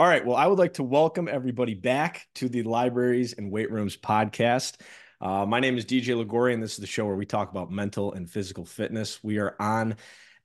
All right. Well, I would like to welcome everybody back to the Libraries and Weight Rooms podcast. Uh, my name is DJ Liguori, and this is the show where we talk about mental and physical fitness. We are on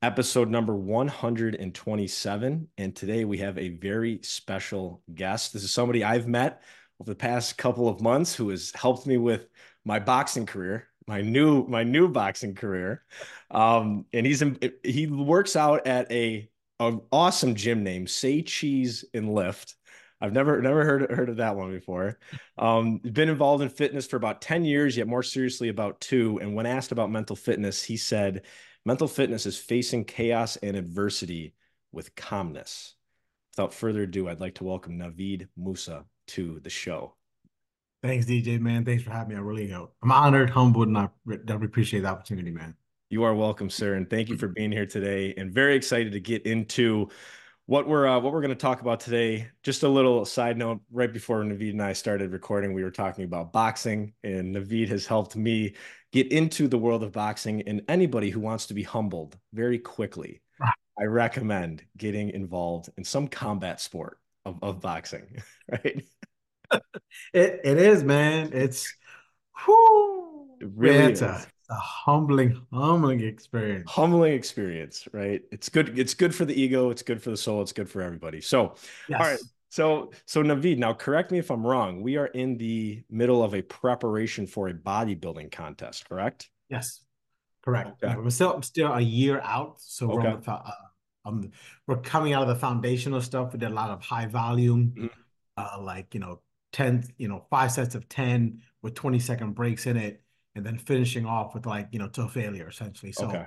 episode number 127, and today we have a very special guest. This is somebody I've met over the past couple of months who has helped me with my boxing career, my new my new boxing career. Um, and he's in, he works out at a an awesome gym name, Say Cheese and Lift. I've never never heard heard of that one before. Um, been involved in fitness for about 10 years, yet more seriously about two. And when asked about mental fitness, he said, mental fitness is facing chaos and adversity with calmness. Without further ado, I'd like to welcome Navid Moosa to the show. Thanks, DJ, man. Thanks for having me. I really, I'm honored, humbled, and I really appreciate the opportunity, man. You are welcome, sir, and thank you for being here today. And very excited to get into what we're uh, what we're going to talk about today. Just a little side note: right before Navid and I started recording, we were talking about boxing, and Navid has helped me get into the world of boxing. And anybody who wants to be humbled very quickly, I recommend getting involved in some combat sport of, of boxing. Right? it it is, man. It's whoo. It really man, it's is a humbling, humbling experience. Humbling experience, right? It's good. It's good for the ego. It's good for the soul. It's good for everybody. So, yes. all right. So, so Navid, now correct me if I'm wrong. We are in the middle of a preparation for a bodybuilding contest, correct? Yes, correct. Okay. We're still, still a year out, so okay. we're, the, uh, um, we're coming out of the foundational stuff. We did a lot of high volume, mm-hmm. uh, like you know, ten, you know, five sets of ten with 20 second breaks in it and then finishing off with like you know to failure essentially. So okay.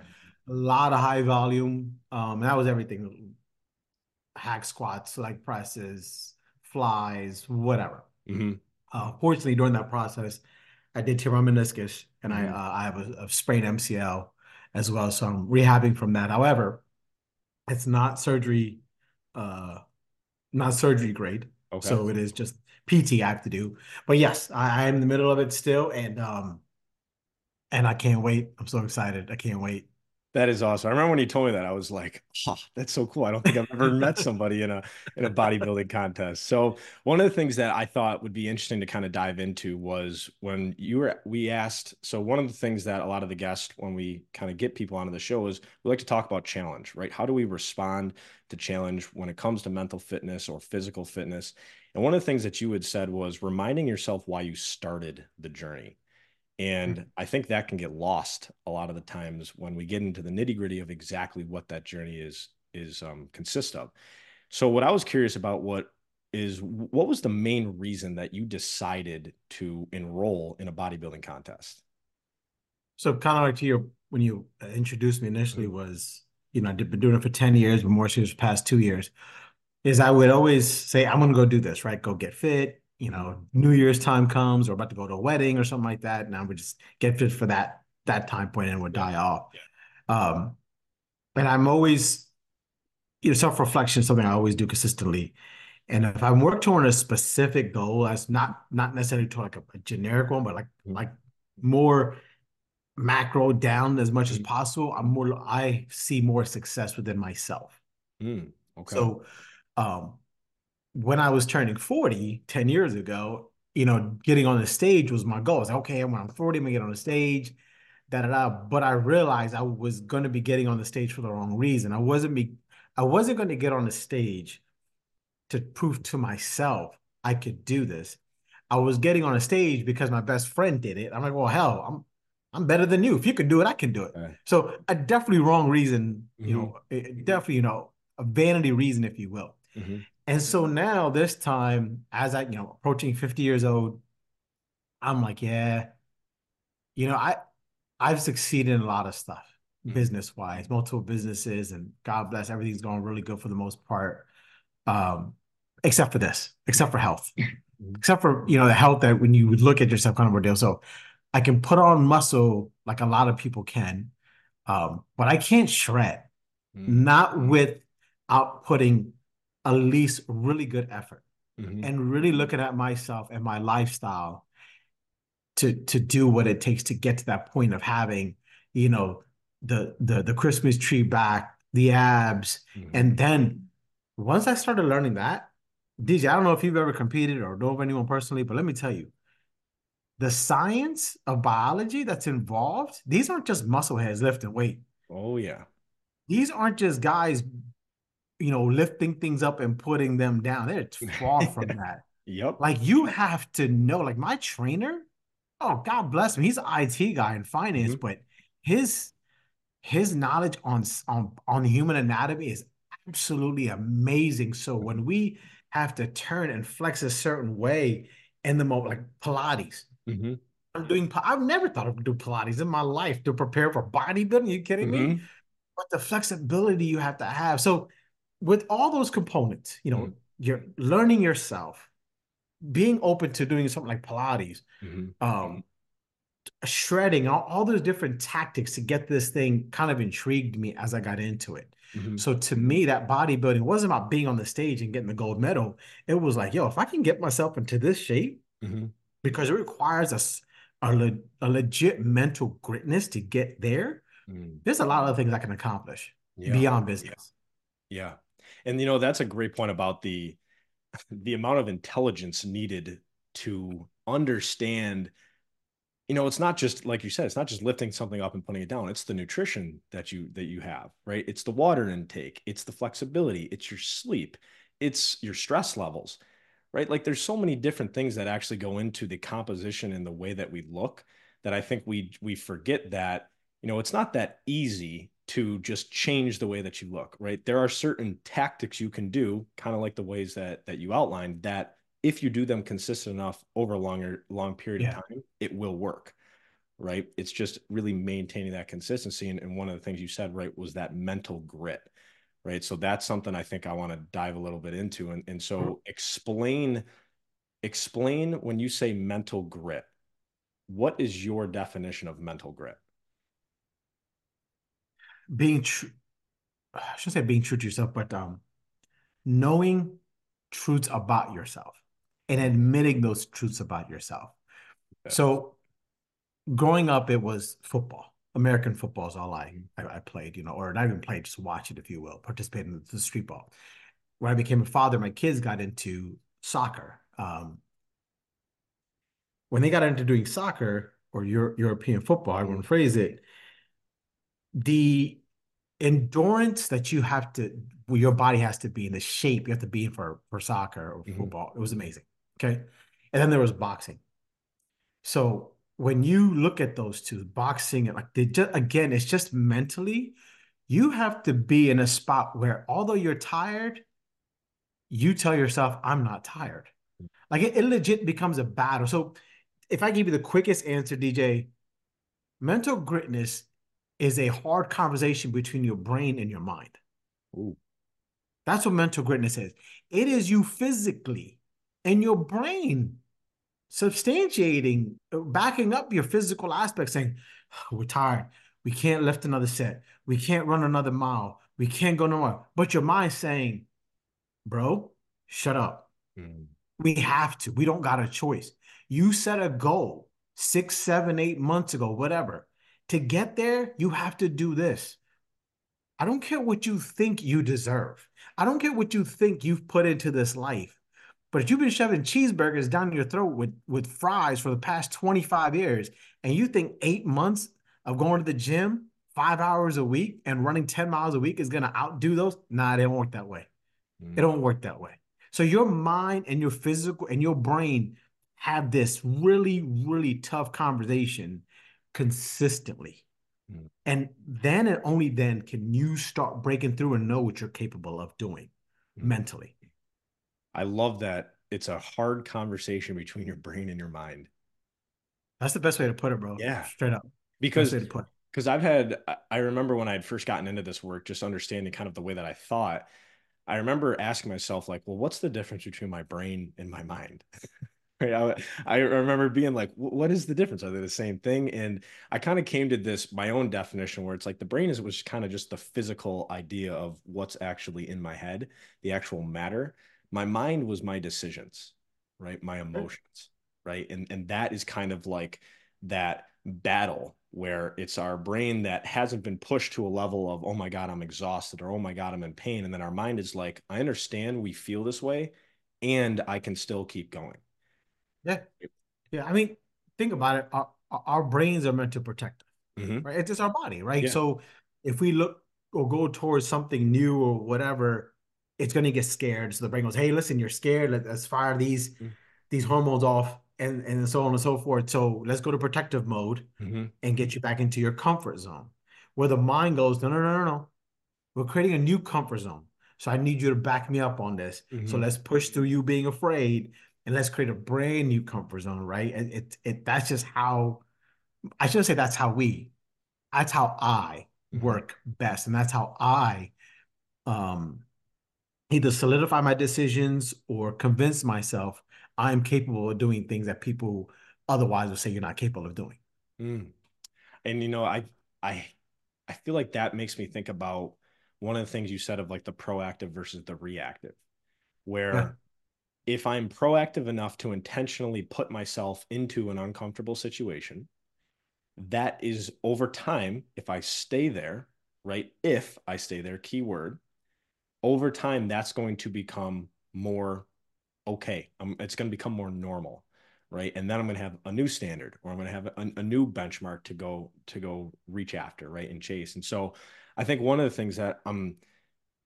a lot of high volume. Um, that was everything. Hack squats, leg presses, flies, whatever. Mm-hmm. Uh, fortunately, during that process, I did tear my meniscus, and mm-hmm. I uh, I have a, a sprained MCL as well. So I'm rehabbing from that. However, it's not surgery, uh, not surgery grade. Okay. So it is just PT I have to do. But yes, I, I am in the middle of it still, and um, and I can't wait. I'm so excited. I can't wait. That is awesome. I remember when you told me that, I was like, oh, that's so cool. I don't think I've ever met somebody in a in a bodybuilding contest. So one of the things that I thought would be interesting to kind of dive into was when you were we asked. So one of the things that a lot of the guests, when we kind of get people onto the show, is we like to talk about challenge, right? How do we respond to challenge when it comes to mental fitness or physical fitness? And one of the things that you had said was reminding yourself why you started the journey. And mm-hmm. I think that can get lost a lot of the times when we get into the nitty gritty of exactly what that journey is is um, consist of. So what I was curious about what is what was the main reason that you decided to enroll in a bodybuilding contest? So kind of like to your when you uh, introduced me initially mm-hmm. was you know I've been doing it for ten years, but more serious past two years. Is I would always say I'm going to go do this right, go get fit, you know, New Year's time comes or about to go to a wedding or something like that. Now we just get fit for that that time point and would die off. Um, and I'm always, you know, self-reflection is something I always do consistently. And if I'm working toward a specific goal, that's not not necessarily to like a, a generic one, but like mm-hmm. like more macro down as much as mm. possible, I'm more I see more success within myself. Mm, okay. So um when I was turning 40 10 years ago, you know, getting on the stage was my goal. Like, okay, when I'm 40, I'm gonna get on the stage, da da da. But I realized I was gonna be getting on the stage for the wrong reason. I wasn't be I wasn't gonna get on the stage to prove to myself I could do this. I was getting on a stage because my best friend did it. I'm like, well, hell, I'm I'm better than you. If you can do it, I can do it. Right. So a definitely wrong reason, you mm-hmm. know, definitely, you know, a vanity reason, if you will. Mm-hmm. And so now this time, as I, you know, approaching 50 years old, I'm like, yeah, you know, I I've succeeded in a lot of stuff, mm-hmm. business wise, multiple businesses, and God bless, everything's going really good for the most part. Um, except for this, except for health. Mm-hmm. Except for, you know, the health that when you would look at yourself kind of ordeal. So I can put on muscle like a lot of people can, um, but I can't shred, mm-hmm. not without putting at least really good effort mm-hmm. and really looking at myself and my lifestyle to to do what it takes to get to that point of having you know the the the christmas tree back the abs mm-hmm. and then once i started learning that DJ, I don't know if you've ever competed or know of anyone personally, but let me tell you, the science of biology that's involved, these aren't just muscle heads lifting weight. Oh yeah. These aren't just guys, you know, lifting things up and putting them down. They're far from that. Yep. Like you have to know, like my trainer, oh God bless him. He's an IT guy in finance, mm-hmm. but his his knowledge on on on human anatomy is absolutely amazing. So when we have to turn and flex a certain way in the moment, like Pilates. Mm-hmm. I'm doing. I've never thought of do Pilates in my life to prepare for bodybuilding. Are you kidding mm-hmm. me? But the flexibility you have to have. So with all those components, you know, mm-hmm. you're learning yourself, being open to doing something like Pilates, mm-hmm. um, shredding, all, all those different tactics to get this thing kind of intrigued me as I got into it. Mm-hmm. So to me, that bodybuilding wasn't about being on the stage and getting the gold medal. It was like, yo, if I can get myself into this shape, mm-hmm. because it requires a, a, le- a, legit mental gritness to get there, mm. there's a lot of things I can accomplish yeah. beyond business. Yeah. yeah. And you know, that's a great point about the the amount of intelligence needed to understand you know it's not just like you said it's not just lifting something up and putting it down. It's the nutrition that you that you have right? It's the water intake. It's the flexibility. It's your sleep. It's your stress levels right? Like there's so many different things that actually go into the composition and the way that we look that i think we we forget that you know it's not that easy to just change the way that you look right there are certain tactics you can do kind of like the ways that that you outlined that if you do them consistent enough over a longer long period yeah. of time, it will work. Right. It's just really maintaining that consistency. And, and one of the things you said, right, was that mental grit. Right. So that's something I think I want to dive a little bit into. And, and so mm-hmm. explain, explain when you say mental grit, what is your definition of mental grit? Being true, I shouldn't say being true to yourself, but um, knowing truths about yourself and admitting those truths about yourself. Okay. So growing up, it was football. American football is all I, I, I played, you know, or not even played, just watch it, if you will, participate in the street ball. When I became a father, my kids got into soccer. Um, when they got into doing soccer or Euro- European football, I want to phrase it, the endurance that you have to, well, your body has to be in the shape you have to be in for for soccer or mm-hmm. football. It was amazing. Okay. And then there was boxing. So when you look at those two, boxing, like they just again, it's just mentally, you have to be in a spot where although you're tired, you tell yourself, I'm not tired. Like it, it legit becomes a battle. So if I give you the quickest answer, DJ, mental gritness is a hard conversation between your brain and your mind. Ooh. That's what mental gritness is. It is you physically and your brain substantiating, backing up your physical aspect, saying, We're tired. We can't lift another set. We can't run another mile. We can't go no more. But your mind saying, Bro, shut up. Mm. We have to. We don't got a choice. You set a goal six, seven, eight months ago, whatever. To get there, you have to do this. I don't care what you think you deserve. I don't care what you think you've put into this life. But if you've been shoving cheeseburgers down your throat with, with fries for the past 25 years, and you think eight months of going to the gym five hours a week and running 10 miles a week is going to outdo those, nah, it don't work that way. Mm. It don't work that way. So your mind and your physical and your brain have this really, really tough conversation consistently. Mm. And then and only then can you start breaking through and know what you're capable of doing mm. mentally. I love that it's a hard conversation between your brain and your mind. That's the best way to put it, bro. Yeah. Straight up. Because because I've had I remember when I had first gotten into this work, just understanding kind of the way that I thought. I remember asking myself, like, well, what's the difference between my brain and my mind? I, I remember being like, what is the difference? Are they the same thing? And I kind of came to this my own definition where it's like the brain is was kind of just the physical idea of what's actually in my head, the actual matter my mind was my decisions right my emotions right and and that is kind of like that battle where it's our brain that hasn't been pushed to a level of oh my god i'm exhausted or oh my god i'm in pain and then our mind is like i understand we feel this way and I can still keep going. Yeah. Yeah. I mean, think about it. Our, our brains are meant to protect us, Mhm. right? It's just our body, right? Yeah. So if we look or go towards something new or whatever, it's going to get scared. So the brain goes, "Hey, listen, you're scared. Let, us fire these Mm. these hormones off, and and so on and so forth. So let's go to protective mode Mhm. and get you back into your comfort zone." Where the mind goes, "No, no, no, no, no. We're creating a new comfort zone. So I need you to back me up on this. So Mhm. let's push through you being afraid, and let's create a brand new comfort zone, right? And it it that's just how I shouldn't say that's how we. That's how I Mhm. work best, and that's how I um either solidify my decisions or convince myself I'm capable of doing things that people otherwise would say you're not capable of doing. Mm. And you know, I I I feel like that makes me think about one of the things you said of like the proactive versus the reactive, where. If I'm proactive enough to intentionally put myself into an uncomfortable situation, that is over time, if I stay there, right? If I stay there, keyword, over time, that's going to become more okay. Um, it's going to become more normal, right? And then I'm going to have a new standard, or I'm going to have a, a new benchmark to go to go reach after, right, and chase. And so, I think one of the things that I'm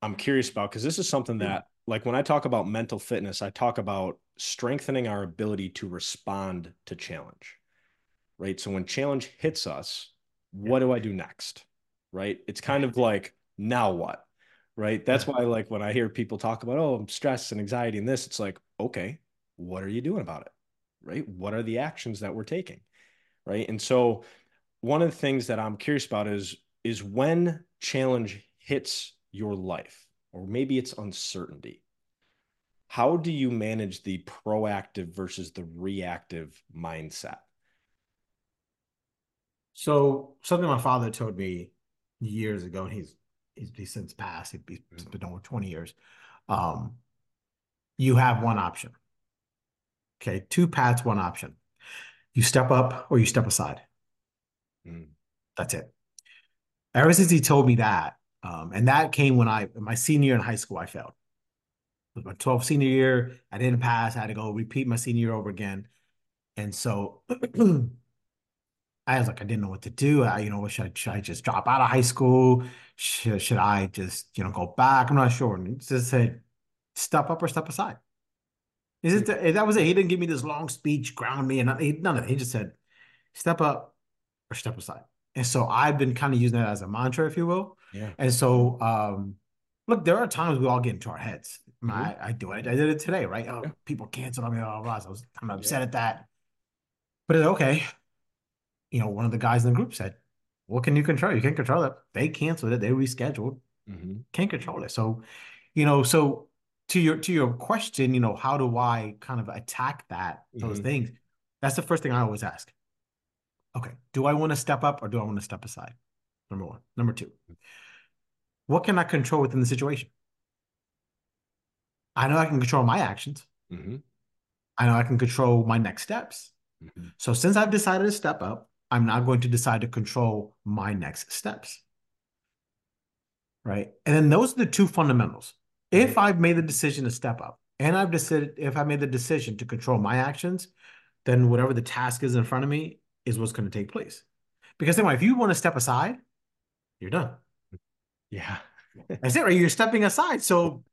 I'm curious about because this is something that, like, when I talk about mental fitness, I talk about strengthening our ability to respond to challenge, right? So when challenge hits us, what do I do next, right? It's kind of like now what, right? That's why, like, when I hear people talk about, oh, I'm stressed and anxiety and this, it's like, okay, what are you doing about it, right? What are the actions that we're taking, right? And so, one of the things that I'm curious about is is when challenge hits your life, or maybe it's uncertainty. How do you manage the proactive versus the reactive mindset? So something my father told me years ago, and he's he's, he's since passed. He's Mm-hmm. been over 20 years. Um, you have one option. Okay, two paths, one option. You step up or you step aside. Mm. That's it. Ever since he told me that, um, and that came when I my senior year in high school, I failed. It was my 12th senior year, I didn't pass. I had to go repeat my senior year over again. And so I was like, I didn't know what to do. I, you know, should I, should I just drop out of high school? Should, should I just, you know, go back? I'm not sure. And he just said, step up or step aside. Is it that was it? He didn't give me this long speech, ground me, and none none of it. He just said, step up or step aside. And so I've been kind of using that as a mantra, if you will. Yeah. And so, um, look, there are times we all get into our heads. Mhm. I, I do it. I did it today, right? Oh, Yeah. people canceled on me. Blah, blah, blah. I was, I'm upset Yeah. at that. But it's okay. You know, one of the guys in the group said, What can you control? You can't control it. They canceled it. They rescheduled. hmm Can't control it. So, you know, so to your to your question, you know, how do I kind of attack that, those Mhm. things? That's the first thing I always ask. Okay, do I want to step up or do I want to step aside? Number one. Number two, what can I control within the situation? I know I can control my actions. hmm I know I can control my next steps. hmm So since I've decided to step up, I'm now going to decide to control my next steps. Right. And then those are the two fundamentals. If I've made the decision to step up and I've decided, if I made the decision to control my actions, then whatever the task is in front of me is what's going to take place. Because anyway, if you want to step aside, you're done. Yeah. That's it, right? You're stepping aside. So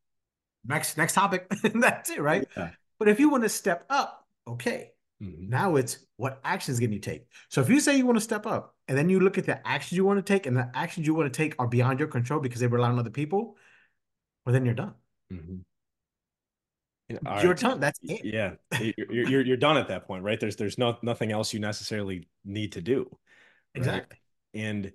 next next topic. That's it, right? Yeah. But if you want to step up, okay. Mhm. Now it's what actions can you take? So if you say you want to step up and then you look at the actions you want to take and the actions you want to take are beyond your control because they rely on other people, well, then you're done. Mhm. And- all You're right. done. That's it. Yeah, you're, you're you're done at that point, right? There's there's no nothing else you necessarily need to do. right? Exactly. And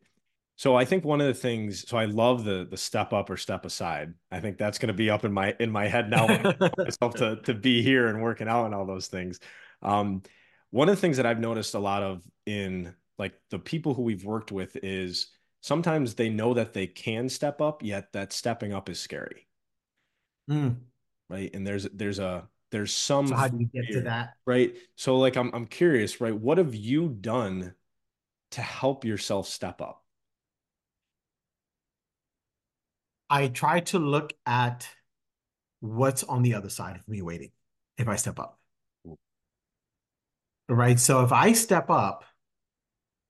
so I think one of the things, so I love the the step up or step aside. I think that's going to be up in my in my head now myself to to be here and working out and all those things. Um, one of the things that I've noticed a lot of in like the people who we've worked with is sometimes they know that they can step up, yet that stepping up is scary, Mm. right? And there's there's a there's some So how do you get to that? right? So like I'm I'm curious, right? What have you done to help yourself step up? I try to look at what's on the other side of me waiting if I step up. Right. So if I step up,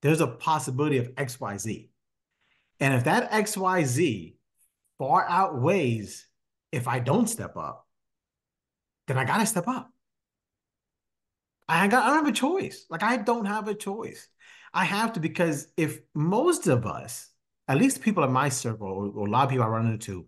there's a possibility of XYZ. And if that XYZ far outweighs if I don't step up, then I gotta step up. I got I don't have a choice. Like I don't have a choice. I have to because if most of us, at least people in my circle or, or a lot of people I run into,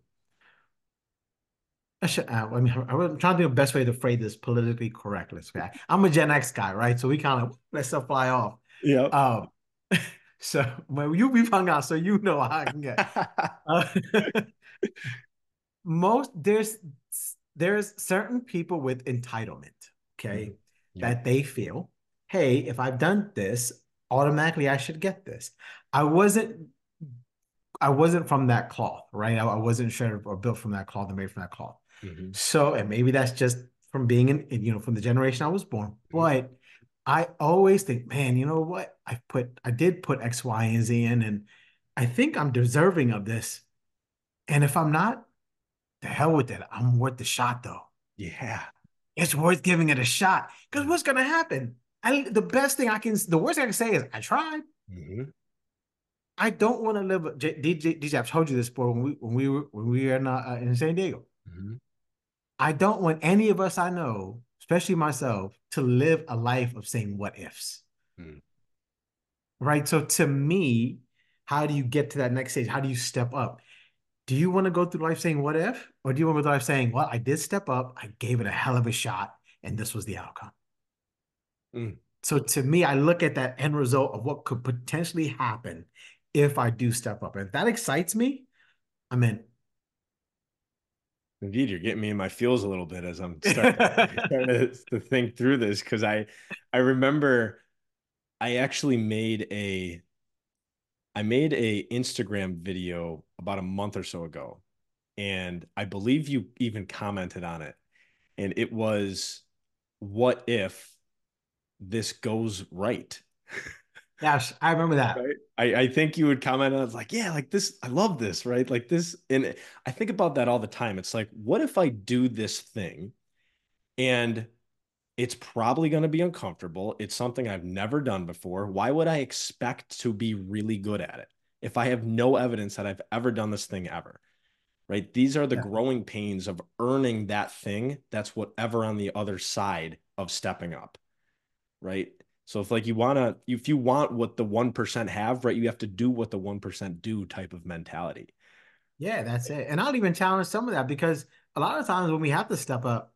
I should. Uh, I mean, I'm trying to think the best way to phrase this politically correctly. Okay? I'm a Gen X guy, right? So we kind of let stuff fly off. Yeah. Um, so well, you be hung out, so you know how I can get. uh, most there's there's certain people with entitlement, okay, mm-hmm. that they feel, hey, if I've done this, automatically I should get this. I wasn't I wasn't from that cloth, right? I, I wasn't shredded or built from that cloth and made from that cloth. Mm-hmm. So, and maybe that's just from being in, you know, from the generation I was born. Mm-hmm. But I always think, man, you know what? I put, I did put X, Y, and Z in, and I think I'm deserving of this. And if I'm not, the hell with it. I'm worth the shot, though. Yeah, it's worth giving it a shot. Because what's gonna happen? I, the best thing I can, the worst thing I can say is I tried. Mm-hmm. I don't want to live. DJ, DJ, I've told you this before when we when we were when we were in, uh, in San Diego. Mm-hmm. I don't want any of us I know, especially myself, to live a life of saying what ifs. Mm. Right. So to me, how do you get to that next stage? How do you step up? Do you want to go through life saying what if? Or do you want to go through life saying, well, I did step up, I gave it a hell of a shot, and this was the outcome? Mm. So to me, I look at that end result of what could potentially happen if I do step up. And if that excites me, I'm in. Indeed, you're getting me in my feels a little bit as I'm starting, to, to think through this because I I remember I actually made a I made a Instagram video about a month or so ago, and I believe you even commented on it, and it was, "What if this goes right?" Yes, I remember that. Right? I, I think you would comment on it like, yeah, like this, I love this, right? Like this. And I think about that all the time. It's like, what if I do this thing and it's probably going to be uncomfortable. It's something I've never done before. Why would I expect to be really good at it if I have no evidence that I've ever done this thing ever? Right. These are the yeah. growing pains of earning that thing that's whatever on the other side of stepping up. Right. So if like you want to, if you want what the 1% have, right, you have to do what the 1% do type of mentality. Yeah, that's it. And I'll even challenge some of that because a lot of times when we have to step up,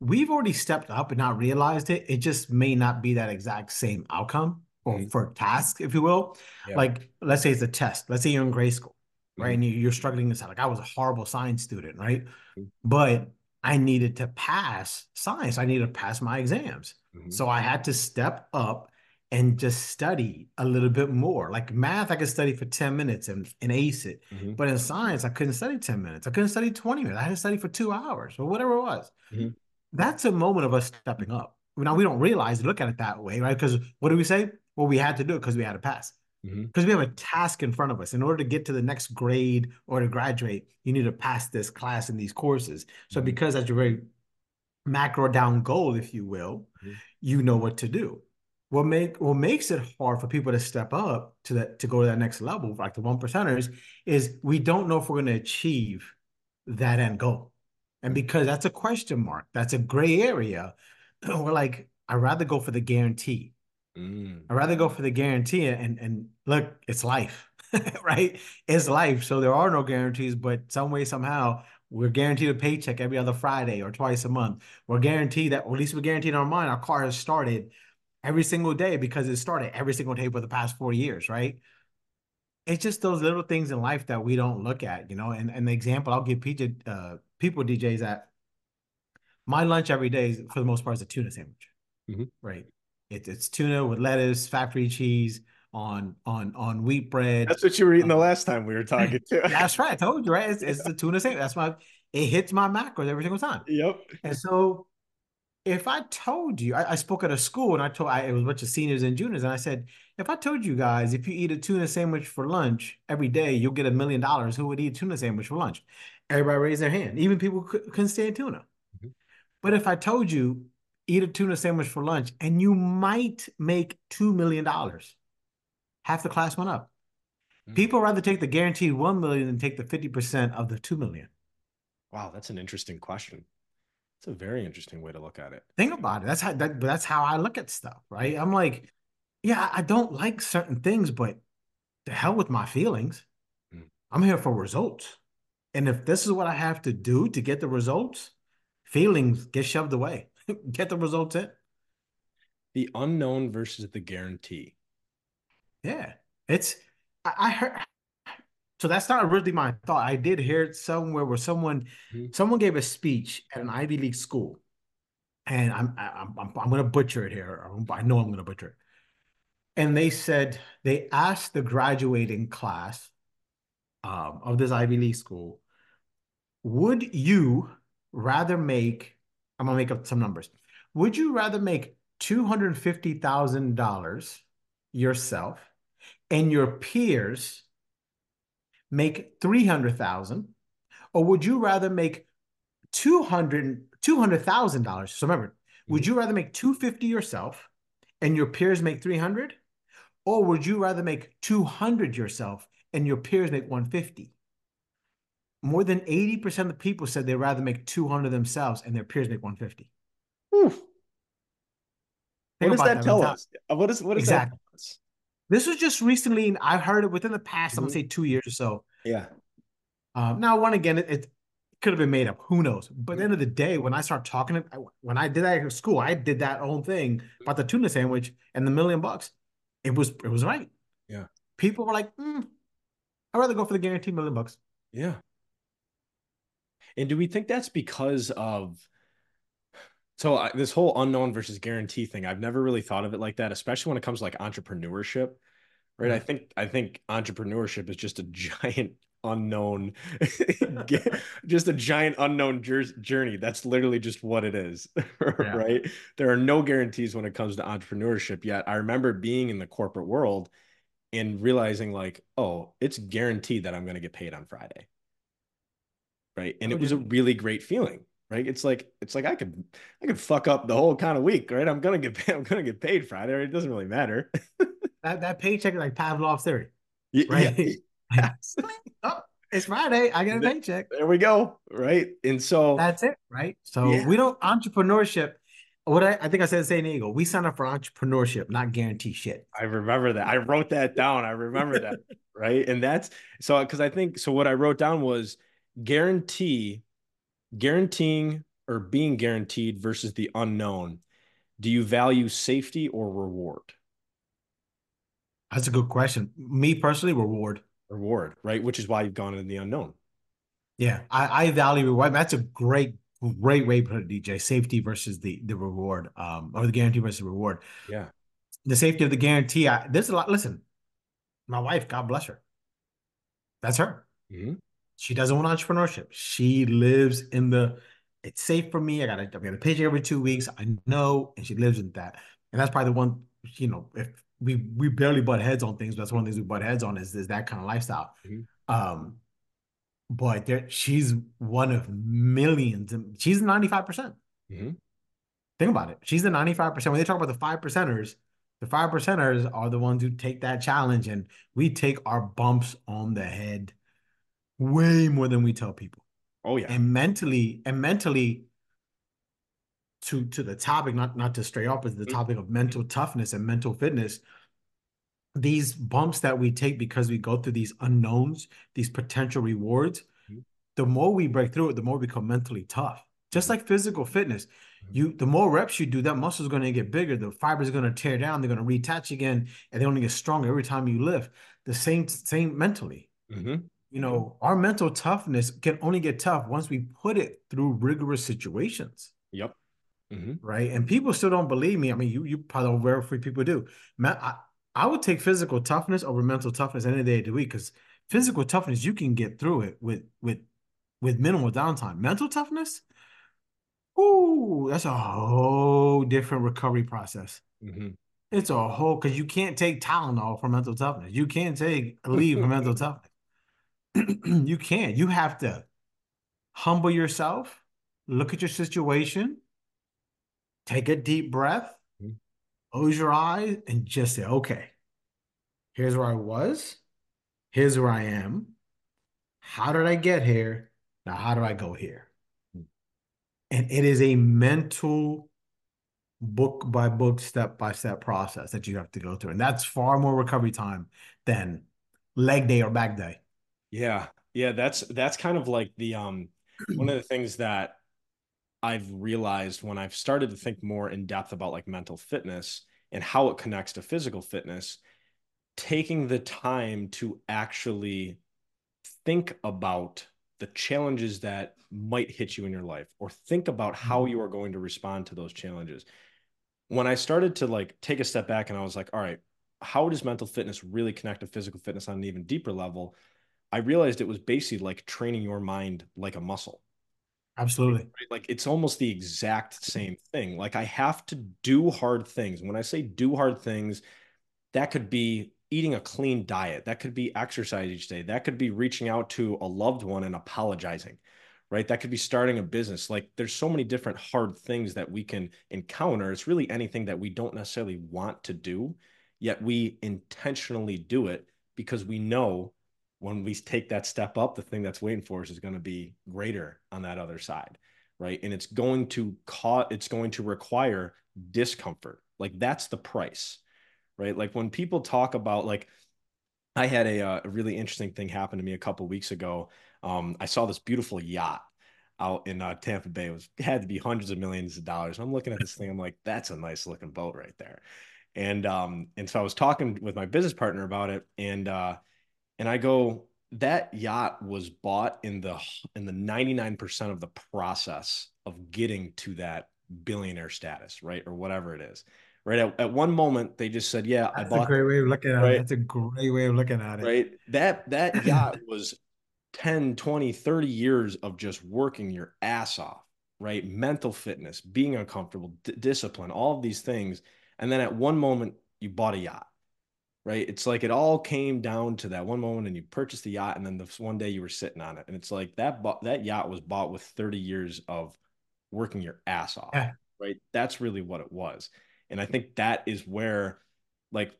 we've already stepped up and not realized it. It just may not be that exact same outcome or mm-hmm. for task, if you will. Yeah. Like, let's say it's a test. Let's say you're in grade school, right? Mm-hmm. And you're struggling this out. Like, I was a horrible science student, right? Mm-hmm. But I needed to pass science. I needed to pass my exams. Mm-hmm. So I had to step up and just study a little bit more. Like math, I could study for 10 minutes and, and ace it. Mm-hmm. But in science, I couldn't study 10 minutes. I couldn't study 20 minutes. I had to study for two hours or whatever it was. Mm-hmm. That's a moment of us stepping up. Now we don't realize, look at it that way, right? Because what do we say? Well, we had to do it because we had to pass. Because mm-hmm. we have a task in front of us. In order to get to the next grade or to graduate, you need to pass this class and these courses. So, mm-hmm. because that's a very macro down goal, if you will, mm-hmm. you know what to do. What make what makes it hard for people to step up to that to go to that next level, like the one percenters, is we don't know if we're going to achieve that end goal. And because that's a question mark, that's a gray area, we're like, I'd rather go for the guarantee. Mm. I'd rather go for the guarantee and and look, it's life, right? It's life. So there are no guarantees, but some way, somehow, we're guaranteed a paycheck every other Friday or twice a month. We're guaranteed that, or at least we're guaranteed in our mind, our car has started every single day because it started every single day for the past four years, right? It's just those little things in life that we don't look at, you know. And, and the example I'll give PJ, uh, people DJs that my lunch every day, for the most part, is a tuna sandwich, mm-hmm. right? It, it's tuna with lettuce, factory cheese, on on on wheat bread. That's what you were eating um, the last time we were talking to. that's right. I told you, right? It's, it's the tuna sandwich. That's my it hits my macros every single time. Yep. And so if I told you, I, I, spoke at a school and I told I it was a bunch of seniors and juniors, and I said, if I told you guys, if you eat a tuna sandwich for lunch every day, you'll get a million dollars. Who would eat a tuna sandwich for lunch? Everybody raised their hand. Even people who couldn't stand tuna. Mm-hmm. But if I told you, eat a tuna sandwich for lunch, and you might make two million dollars, half the class went up. Mm-hmm. People rather take the guaranteed one million than take the fifty percent of the two million. Wow, that's an interesting question. It's a very interesting way to look at it. Think about it. That's how that, that's how I look at stuff, right? I'm like, yeah, I don't like certain things, but the hell with my feelings. Mm. I'm here for results. And if this is what I have to do to get the results, feelings get shoved away. get the results in. The unknown versus the guarantee. Yeah. It's I, I heard so that's not really my thought. I did hear it somewhere where someone mm-hmm. someone gave a speech at an Ivy League school, and I'm I'm I'm, I'm going to butcher it here. I know I'm going to butcher it. And they said they asked the graduating class um, of this Ivy League school, would you rather make? I'm going to make up some numbers. Would you rather make two hundred fifty thousand dollars yourself and your peers? make 300,000 or would you rather make 200 $200,000? So remember, mm-hmm. would you rather make 250 yourself and your peers make 300 or would you rather make 200 yourself and your peers make 150? More than 80% of the people said they'd rather make 200 themselves and their peers make 150. Oof. What does that, that tell us? What is what is exactly. This was just recently, and I heard it within the past, mm-hmm. I'm gonna say two years or so. Yeah. Um, now, one again, it, it, could have been made up. Who knows? But at the end of the day, when I start talking, when I did that at school, I did that own thing about the tuna sandwich and the million bucks. It was it was right. Yeah. People were like, mm, I'd rather go for the guaranteed million bucks. Yeah. And do we think that's because of so I, this whole unknown versus guarantee thing, I've never really thought of it like that, especially when it comes to like entrepreneurship, right? I mm-hmm. think I think entrepreneurship is just a giant unknown, just a giant unknown journey. That's literally just what it is, right? Yeah. There are no guarantees when it comes to entrepreneurship. Yet I remember being in the corporate world and realizing like, oh, it's guaranteed that I'm going to get paid on Friday, right? And it was a really great feeling right? It's like it's like I could I could fuck up the whole kind of week, right? I'm gonna get paid, I'm gonna get paid Friday. It doesn't really matter. that that paycheck is like Pavlov's theory, right? Yeah. oh, it's Friday. I get a paycheck. There we go, right? And so that's it, right? So yeah. we don't entrepreneurship. What I, I think I said San Diego, we sign up for entrepreneurship, not guarantee shit. I remember that. I wrote that down. I remember that, right? And that's so because I think so. What I wrote down was guarantee guaranteeing or being guaranteed versus the unknown, do you value safety or reward? That's a good question. Me personally, reward. Reward, right? Which is why you've gone into the unknown. Yeah, I, I value reward. That's a great, great way to put it, DJ. Safety versus the the reward, um, or the guarantee versus the reward. Yeah. The safety of the guarantee. I, there's a lot. Listen, my wife, God bless her. That's her. Mm-hmm. She doesn't want entrepreneurship. She lives in the it's safe for me. I got a, I got a paycheck every two weeks. I know, and she lives in that. And that's probably the one, you know, if we we barely butt heads on things, but that's one of the things we butt heads on is, is that kind of lifestyle. Mm-hmm. Um, but there, she's one of millions. She's 95%. percent mm hmm Think about it. She's the 95%. When they talk about the five percenters, the five percenters are the ones who take that challenge, and we take our bumps on the head way more than we tell people. Oh yeah. And mentally, and mentally to to the topic, not not to stray off, but the mm-hmm. topic of mental toughness and mental fitness. These bumps that we take because we go through these unknowns, these potential rewards, mm-hmm. the more we break through it, the more we become mentally tough. Just mm-hmm. like physical fitness, you the more reps you do, that muscle is going to get bigger. The fibers are going to tear down. They're going to reattach again, and they only get stronger every time you lift. The same same mentally. Mm-hmm you know, our mental toughness can only get tough once we put it through rigorous situations. Yep. Mm-hmm. Right. And people still don't believe me. I mean, you you probably don't very few people do. Man, I, I would take physical toughness over mental toughness any day of the week because physical toughness you can get through it with with with minimal downtime. Mental toughness, Ooh, that's a whole different recovery process. Mhm. It's a whole because you can't take Tylenol for mental toughness. You can't take leave for mental toughness. you can't. You have to humble yourself, look at your situation, take a deep breath, Mhm. close your eyes, and just say, okay, here's where I was, here's where I am. How did I get here? Now, how do I go here? Mhm. And it is a mental book by book, step by step process that you have to go through. And that's far more recovery time than leg day or back day. Yeah. Yeah, that's that's kind of like the um one of the things that I've realized when I've started to think more in depth about like mental fitness and how it connects to physical fitness, taking the time to actually think about the challenges that might hit you in your life or think about how you are going to respond to those challenges. When I started to like take a step back and I was like, all right, how does mental fitness really connect to physical fitness on an even deeper level? I realized it was basically like training your mind like a muscle. Absolutely. Right? Like it's almost the exact same thing. Like I have to do hard things. When I say do hard things, that could be eating a clean diet. That could be exercise each day. That could be reaching out to a loved one and apologizing, right? That could be starting a business. Like there's so many different hard things that we can encounter. It's really anything that we don't necessarily want to do, yet we intentionally do it because we know when we take that step up, the thing that's waiting for us is going to be greater on that other side, right? And it's going to cause, it's going to require discomfort. Like that's the price, right? Like when people talk about like, I had a, uh, a really interesting thing happen to me a couple weeks ago. Um, I saw this beautiful yacht out in uh, Tampa Bay. It was had to be hundreds of millions of dollars. I'm looking at this thing. I'm like, that's a nice looking boat right there. And um, and so I was talking with my business partner about it, and uh, and I go, that yacht was bought in the in the 99% of the process of getting to that billionaire status, right? Or whatever it is. Right. At, at one moment, they just said, Yeah, That's I bought a great way of looking at right, it. That's a great way of looking at it. Right. That that yacht was 10, 20, 30 years of just working your ass off, right? Mental fitness, being uncomfortable, discipline, all of these things. And then at one moment, you bought a yacht right? It's like it all came down to that one moment, and you purchased the yacht, and then this one day you were sitting on it, and it's like that. That yacht was bought with 30 years of working your ass off, Yeah. right? That's really what it was, and I think that is where, like,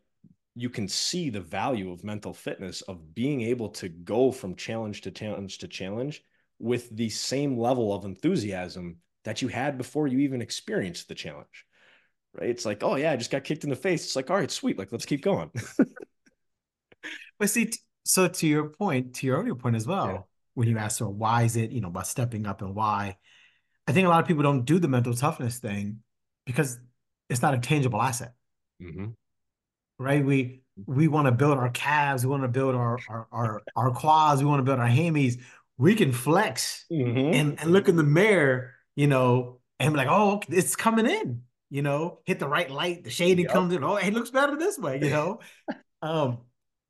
you can see the value of mental fitness of being able to go from challenge to challenge to challenge with the same level of enthusiasm that you had before you even experienced the challenge right? It's like, oh yeah, I just got kicked in the face. It's like, all right, sweet, like let's keep going. But see, so to your point, to your earlier point as well, Yeah. when you asked her why is it, you know, about stepping up and why, I think a lot of people don't do the mental toughness thing because it's not a tangible asset, Mhm. right? We we want to build our calves, we want to build our our our, our quads, we want to build our hammies. We can flex Mhm. and and look in the mirror, you know, and be like, oh, it's coming in, you know, hit the right light, the shading Yep. comes in. Oh, it looks better this way, you know. um,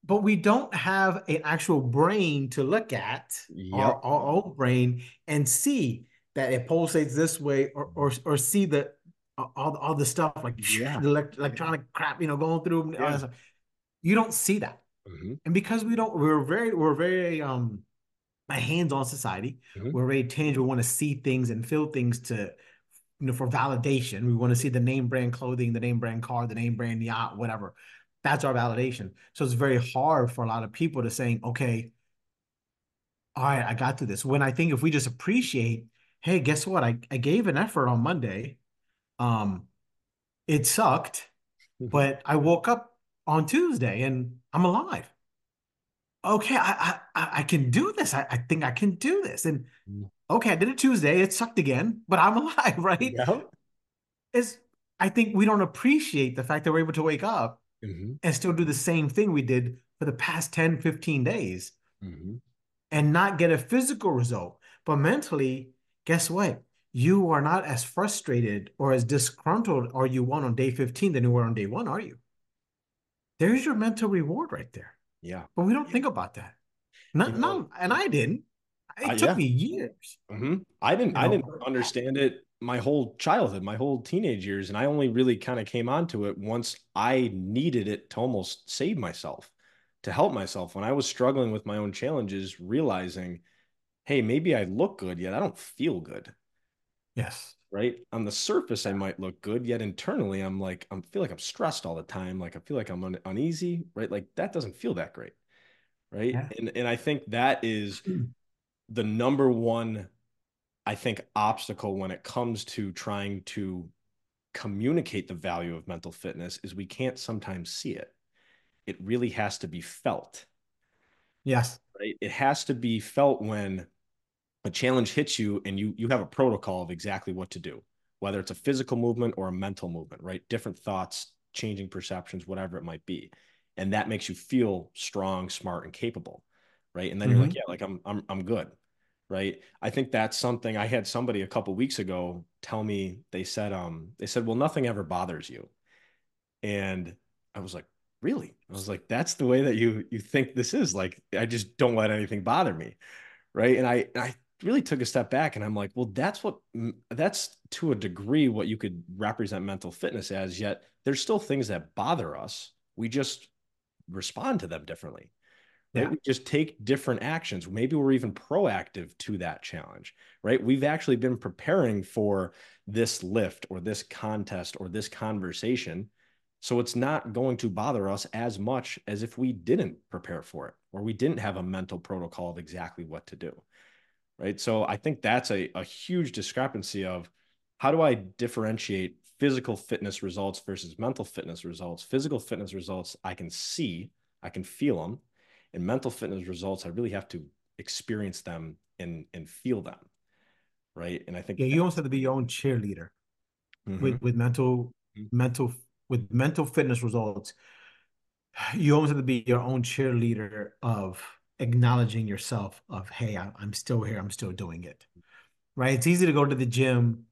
but we don't have an actual brain to look at our, Yep. our own brain and see that it pulsates this way, or or or see the all, all the stuff like Yeah. the elect- electronic crap, you know, going through. Yeah. You don't see that, Mhm. and because we don't, we're very, we're very um a hands-on society. Mhm. We're very tangible. We want to see things and feel things to, you know, for validation. We want to see the name brand clothing, the name brand car, the name brand yacht, whatever. That's our validation. So it's very hard for a lot of people to saying, okay, all right, I got through this. When I think if we just appreciate, hey, guess what? I, I gave an effort on Monday. Um, it sucked, Mhm. but I woke up on Tuesday and I'm alive. Okay, I I, I can do this. I, I think I can do this. And Mhm. Okay, I did it Tuesday. It sucked again, but I'm alive, right? Yep. Is I think we don't appreciate the fact that we're able to wake up Mhm. and still do the same thing we did for the past 10, 15 days Mhm. and not get a physical result. But mentally, guess what? You are not as frustrated or as disgruntled or you won on day 15 than you were on day one, are you? There's your mental reward right there. Yeah. But we don't think about that. Not, You know- no, and I didn't. It Uh, took yeah. me years. Mhm. I didn't. You I know, didn't understand it my whole childhood, my whole teenage years. And I only really kind of came onto it once I needed it to almost save myself, to help myself. When I was struggling with my own challenges, realizing, hey, maybe I look good, yet I don't feel good. Yes. Right. On the surface, I might look good, yet internally, I'm like, I feel like I'm stressed all the time. Like I feel like I'm un uneasy. Right. Like that doesn't feel that great. Right. Yeah. And, and I think that is the number one I think, obstacle when it comes to trying to communicate the value of mental fitness is we can't sometimes see it. It really has to be felt. Yes. Right. It has to be felt when a challenge hits you and you you have a protocol of exactly what to do, whether it's a physical movement or a mental movement, right? Different thoughts, changing perceptions, whatever it might be. And that makes you feel strong, smart, and capable. Right. And then mm-hmm. you're like, yeah, like I'm I'm I'm good right? I think that's something i had somebody a couple weeks ago tell me they said um they said well nothing ever bothers you. And i was like really? I was like that's the way that you you think this is like i just don't let anything bother me. Right? And i i really took a step back and i'm like well that's what that's to a degree what you could represent mental fitness as yet there's still things that bother us. We just respond to them differently right? Yeah. We just take different actions. Maybe we're even proactive to that challenge, right? We've actually been preparing for this lift or this contest or this conversation. So it's not going to bother us as much as if we didn't prepare for it or we didn't have a mental protocol of exactly what to do. Right. So I think that's a, a huge discrepancy of how do I differentiate physical fitness results versus mental fitness results? Physical fitness results, I can see, I can feel them and mental fitness results, I really have to experience them and and feel them. Right. And I think yeah, you almost have to be your own cheerleader mm-hmm. with with mental mm-hmm. mental with mental fitness results. You almost have to be your own cheerleader of acknowledging yourself of hey I, i'm still here i'm still doing it right it's easy to go to the gym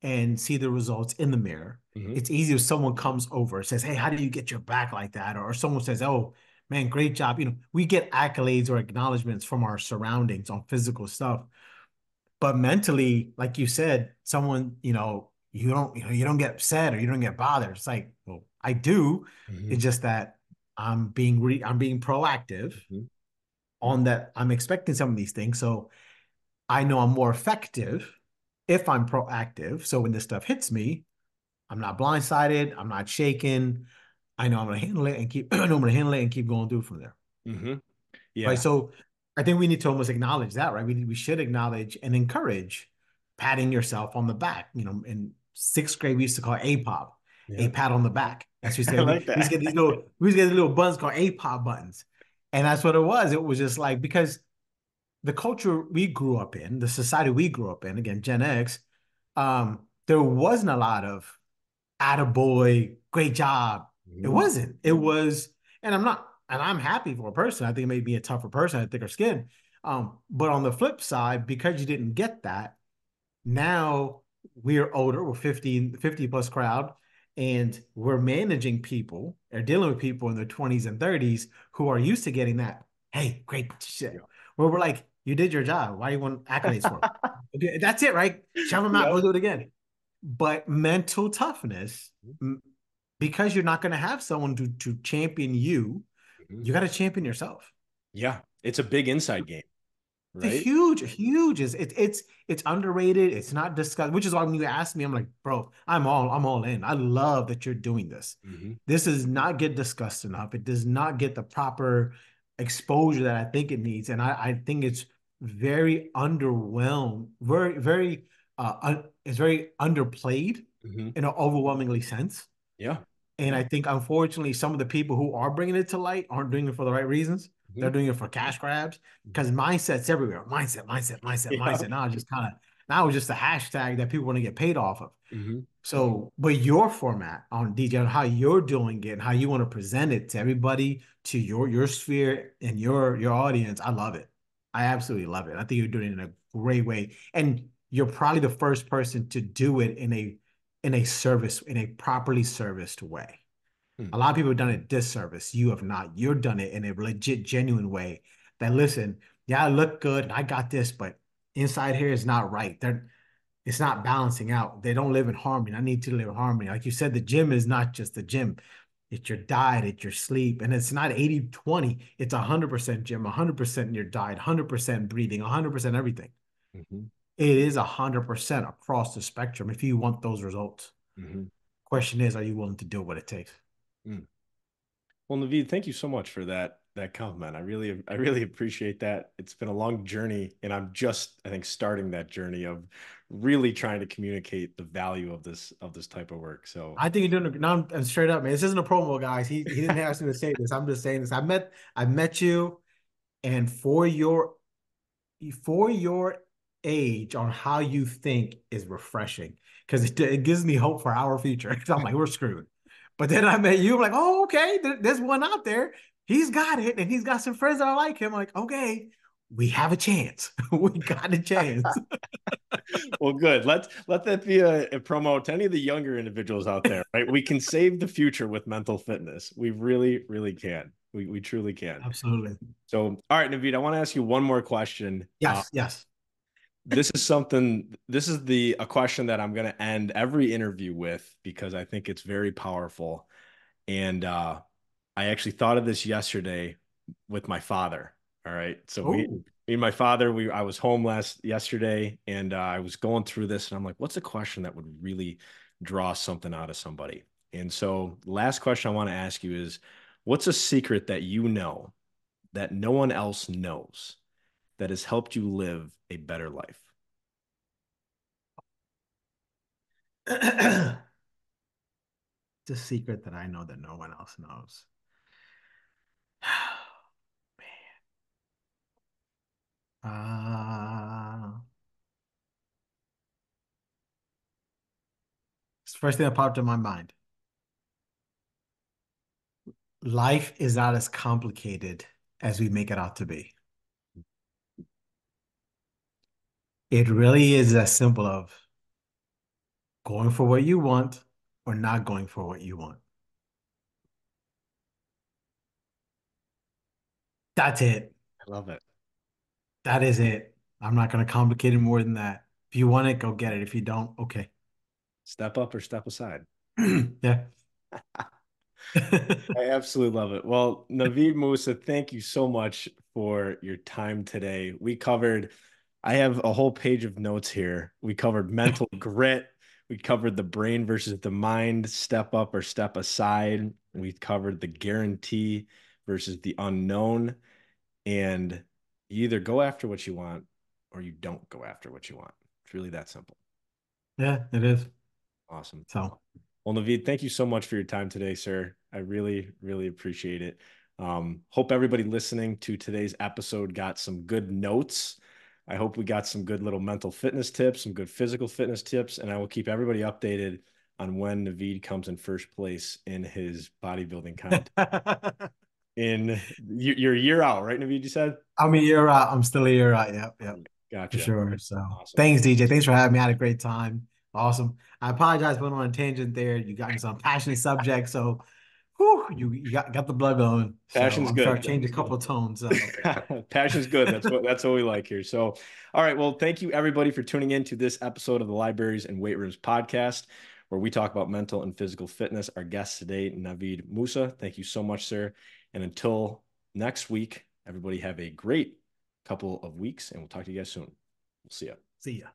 and see the results in the mirror mm-hmm. it's easy if someone comes over says hey how do you get your back like that or someone says oh man, great job. You know, we get accolades or acknowledgments from our surroundings on physical stuff. But mentally, like you said, someone, you know, you don't, you know, you don't get upset or you don't get bothered. It's like, well, I do. Mm-hmm. It's just that I'm being re- I'm being proactive mm-hmm. on that. I'm expecting some of these things. So I know I'm more effective if I'm proactive. So when this stuff hits me, I'm not blindsided, I'm not shaken. I know I'm going to handle it and keep. I know I'm going to handle it and keep going through from there. Mm-hmm. Yeah. Right. So I think we need to almost acknowledge that, right? We we should acknowledge and encourage patting yourself on the back. You know, in sixth grade we used to call it APOP, yeah. a pat on the back. That's what we said. like we, used to get these little we used to get these little buttons called APOP buttons, and that's what it was. It was just like because the culture we grew up in, the society we grew up in, again Gen X, um, there wasn't a lot of attaboy, great job, it wasn't. It was, and I'm not, and I'm happy for a person. I think it made me a tougher person, a thicker skin. Um, but on the flip side, because you didn't get that, now we're older, we're 50, 50 plus crowd, and we're managing people or dealing with people in their 20s and 30s who are used to getting that. Hey, great shit. Where we're like, you did your job. Why do you want accolades for? That's it, right? Shove them out. Yep. We'll do it again. But mental toughness, mm-hmm because you're not going to have someone to to champion you. Mm-hmm. You got to champion yourself. Yeah, it's a big inside game. Right? It's huge, huge. It's it, it's it's underrated. It's not discussed. Which is why when you ask me, I'm like, bro, I'm all I'm all in. I love that you're doing this. Mm-hmm. This does not get discussed enough. It does not get the proper exposure that I think it needs, and I I think it's very underwhelmed. Very very uh, un, it's very underplayed mm-hmm. in an overwhelmingly sense. Yeah. And I think unfortunately, some of the people who are bringing it to light aren't doing it for the right reasons. Mm-hmm. They're doing it for cash grabs because mindsets everywhere. Mindset, mindset, mindset, yeah. mindset. Now just kind of now it's just a hashtag that people want to get paid off of. Mm-hmm. So, but your format on DJ, on how you're doing it, and how you want to present it to everybody, to your your sphere and your your audience, I love it. I absolutely love it. I think you're doing it in a great way, and you're probably the first person to do it in a in a service, in a properly serviced way. Hmm. A lot of people have done it disservice. You have not. You've done it in a legit, genuine way. That listen, yeah, I look good, I got this, but inside here is not right. They're it's not balancing out. They don't live in harmony. I need to live in harmony. Like you said, the gym is not just the gym. It's your diet, it's your sleep. And it's not 80 20. It's 100% gym, 100% in your diet, 100% breathing, 100% everything. Mm-hmm. It is 100% across the spectrum if you want those results. Mm-hmm. Question is, are you willing to do what it takes? Mm. Well, Navid, thank you so much for that that compliment. I really, I really appreciate that. It's been a long journey, and I'm just, I think, starting that journey of really trying to communicate the value of this of this type of work. So I think you're doing. No, I'm straight up, man. This isn't a promo, guys. He he didn't ask me to say this. I'm just saying this. I met I met you, and for your for your age on how you think is refreshing because it, it gives me hope for our future. I'm like, we're screwed. But then I met you, I'm like, oh, okay, there, there's one out there he's got it and he's got some friends that are like him. I'm like, okay, we have a chance. we got a chance. well, good. Let's let that be a, a, promo to any of the younger individuals out there, right? We can save the future with mental fitness. We really, really can. We, we truly can. Absolutely. So, all right, Navid, I want to ask you one more question. Yes, uh, yes. This is something this is the a question that I'm going to end every interview with because I think it's very powerful. And uh I actually thought of this yesterday with my father. All right. So Ooh. we, me and my father, we I was home last yesterday and uh, I was going through this and I'm like, what's a question that would really draw something out of somebody? And so last question I want to ask you is what's a secret that you know that no one else knows that has helped you live a better life? it's a secret that I know that no one else knows. Man. Uh, it's the first thing that popped in my mind. Life is not as complicated as we make it out to be. It really is as simple of going for what you want or not going for what you want. That's it. I love it. That is it. I'm not going to complicate it more than that. If you want it, go get it. If you don't, okay. Step up or step aside. yeah. I absolutely love it. Well, Navid Moosa, thank you so much for your time today. We covered, I have a whole page of notes here. We covered mental grit. We covered the brain versus the mind, step up or step aside. We covered the guarantee versus the unknown. And you either go after what you want or you don't go after what you want. It's really that simple. Yeah, it is. Awesome. So, well, Navid, thank you so much for your time today, sir. I really, really appreciate it. Um, hope everybody listening to today's episode got some good notes. I hope we got some good little mental fitness tips, some good physical fitness tips, and I will keep everybody updated on when Navid comes in first place in his bodybuilding contest. in your year out, right, Navid? You said I'm a year out. I'm still a year out. Yep, yep. Gotcha. For sure. So awesome. thanks, DJ. Thanks for having me. I had a great time. Awesome. I apologize for went on a tangent there. You got me some passionate subject, so whew, you, you got, got the blood going. Passion's so good. Change a couple of tones. Passion's good. That's what that's what we like here. So, all right. Well, thank you everybody for tuning in to this episode of the Libraries and Weight Rooms podcast, where we talk about mental and physical fitness. Our guest today, Navid Moosa. Thank you so much, sir. And until next week, everybody have a great couple of weeks, and we'll talk to you guys soon. We'll see you. See ya.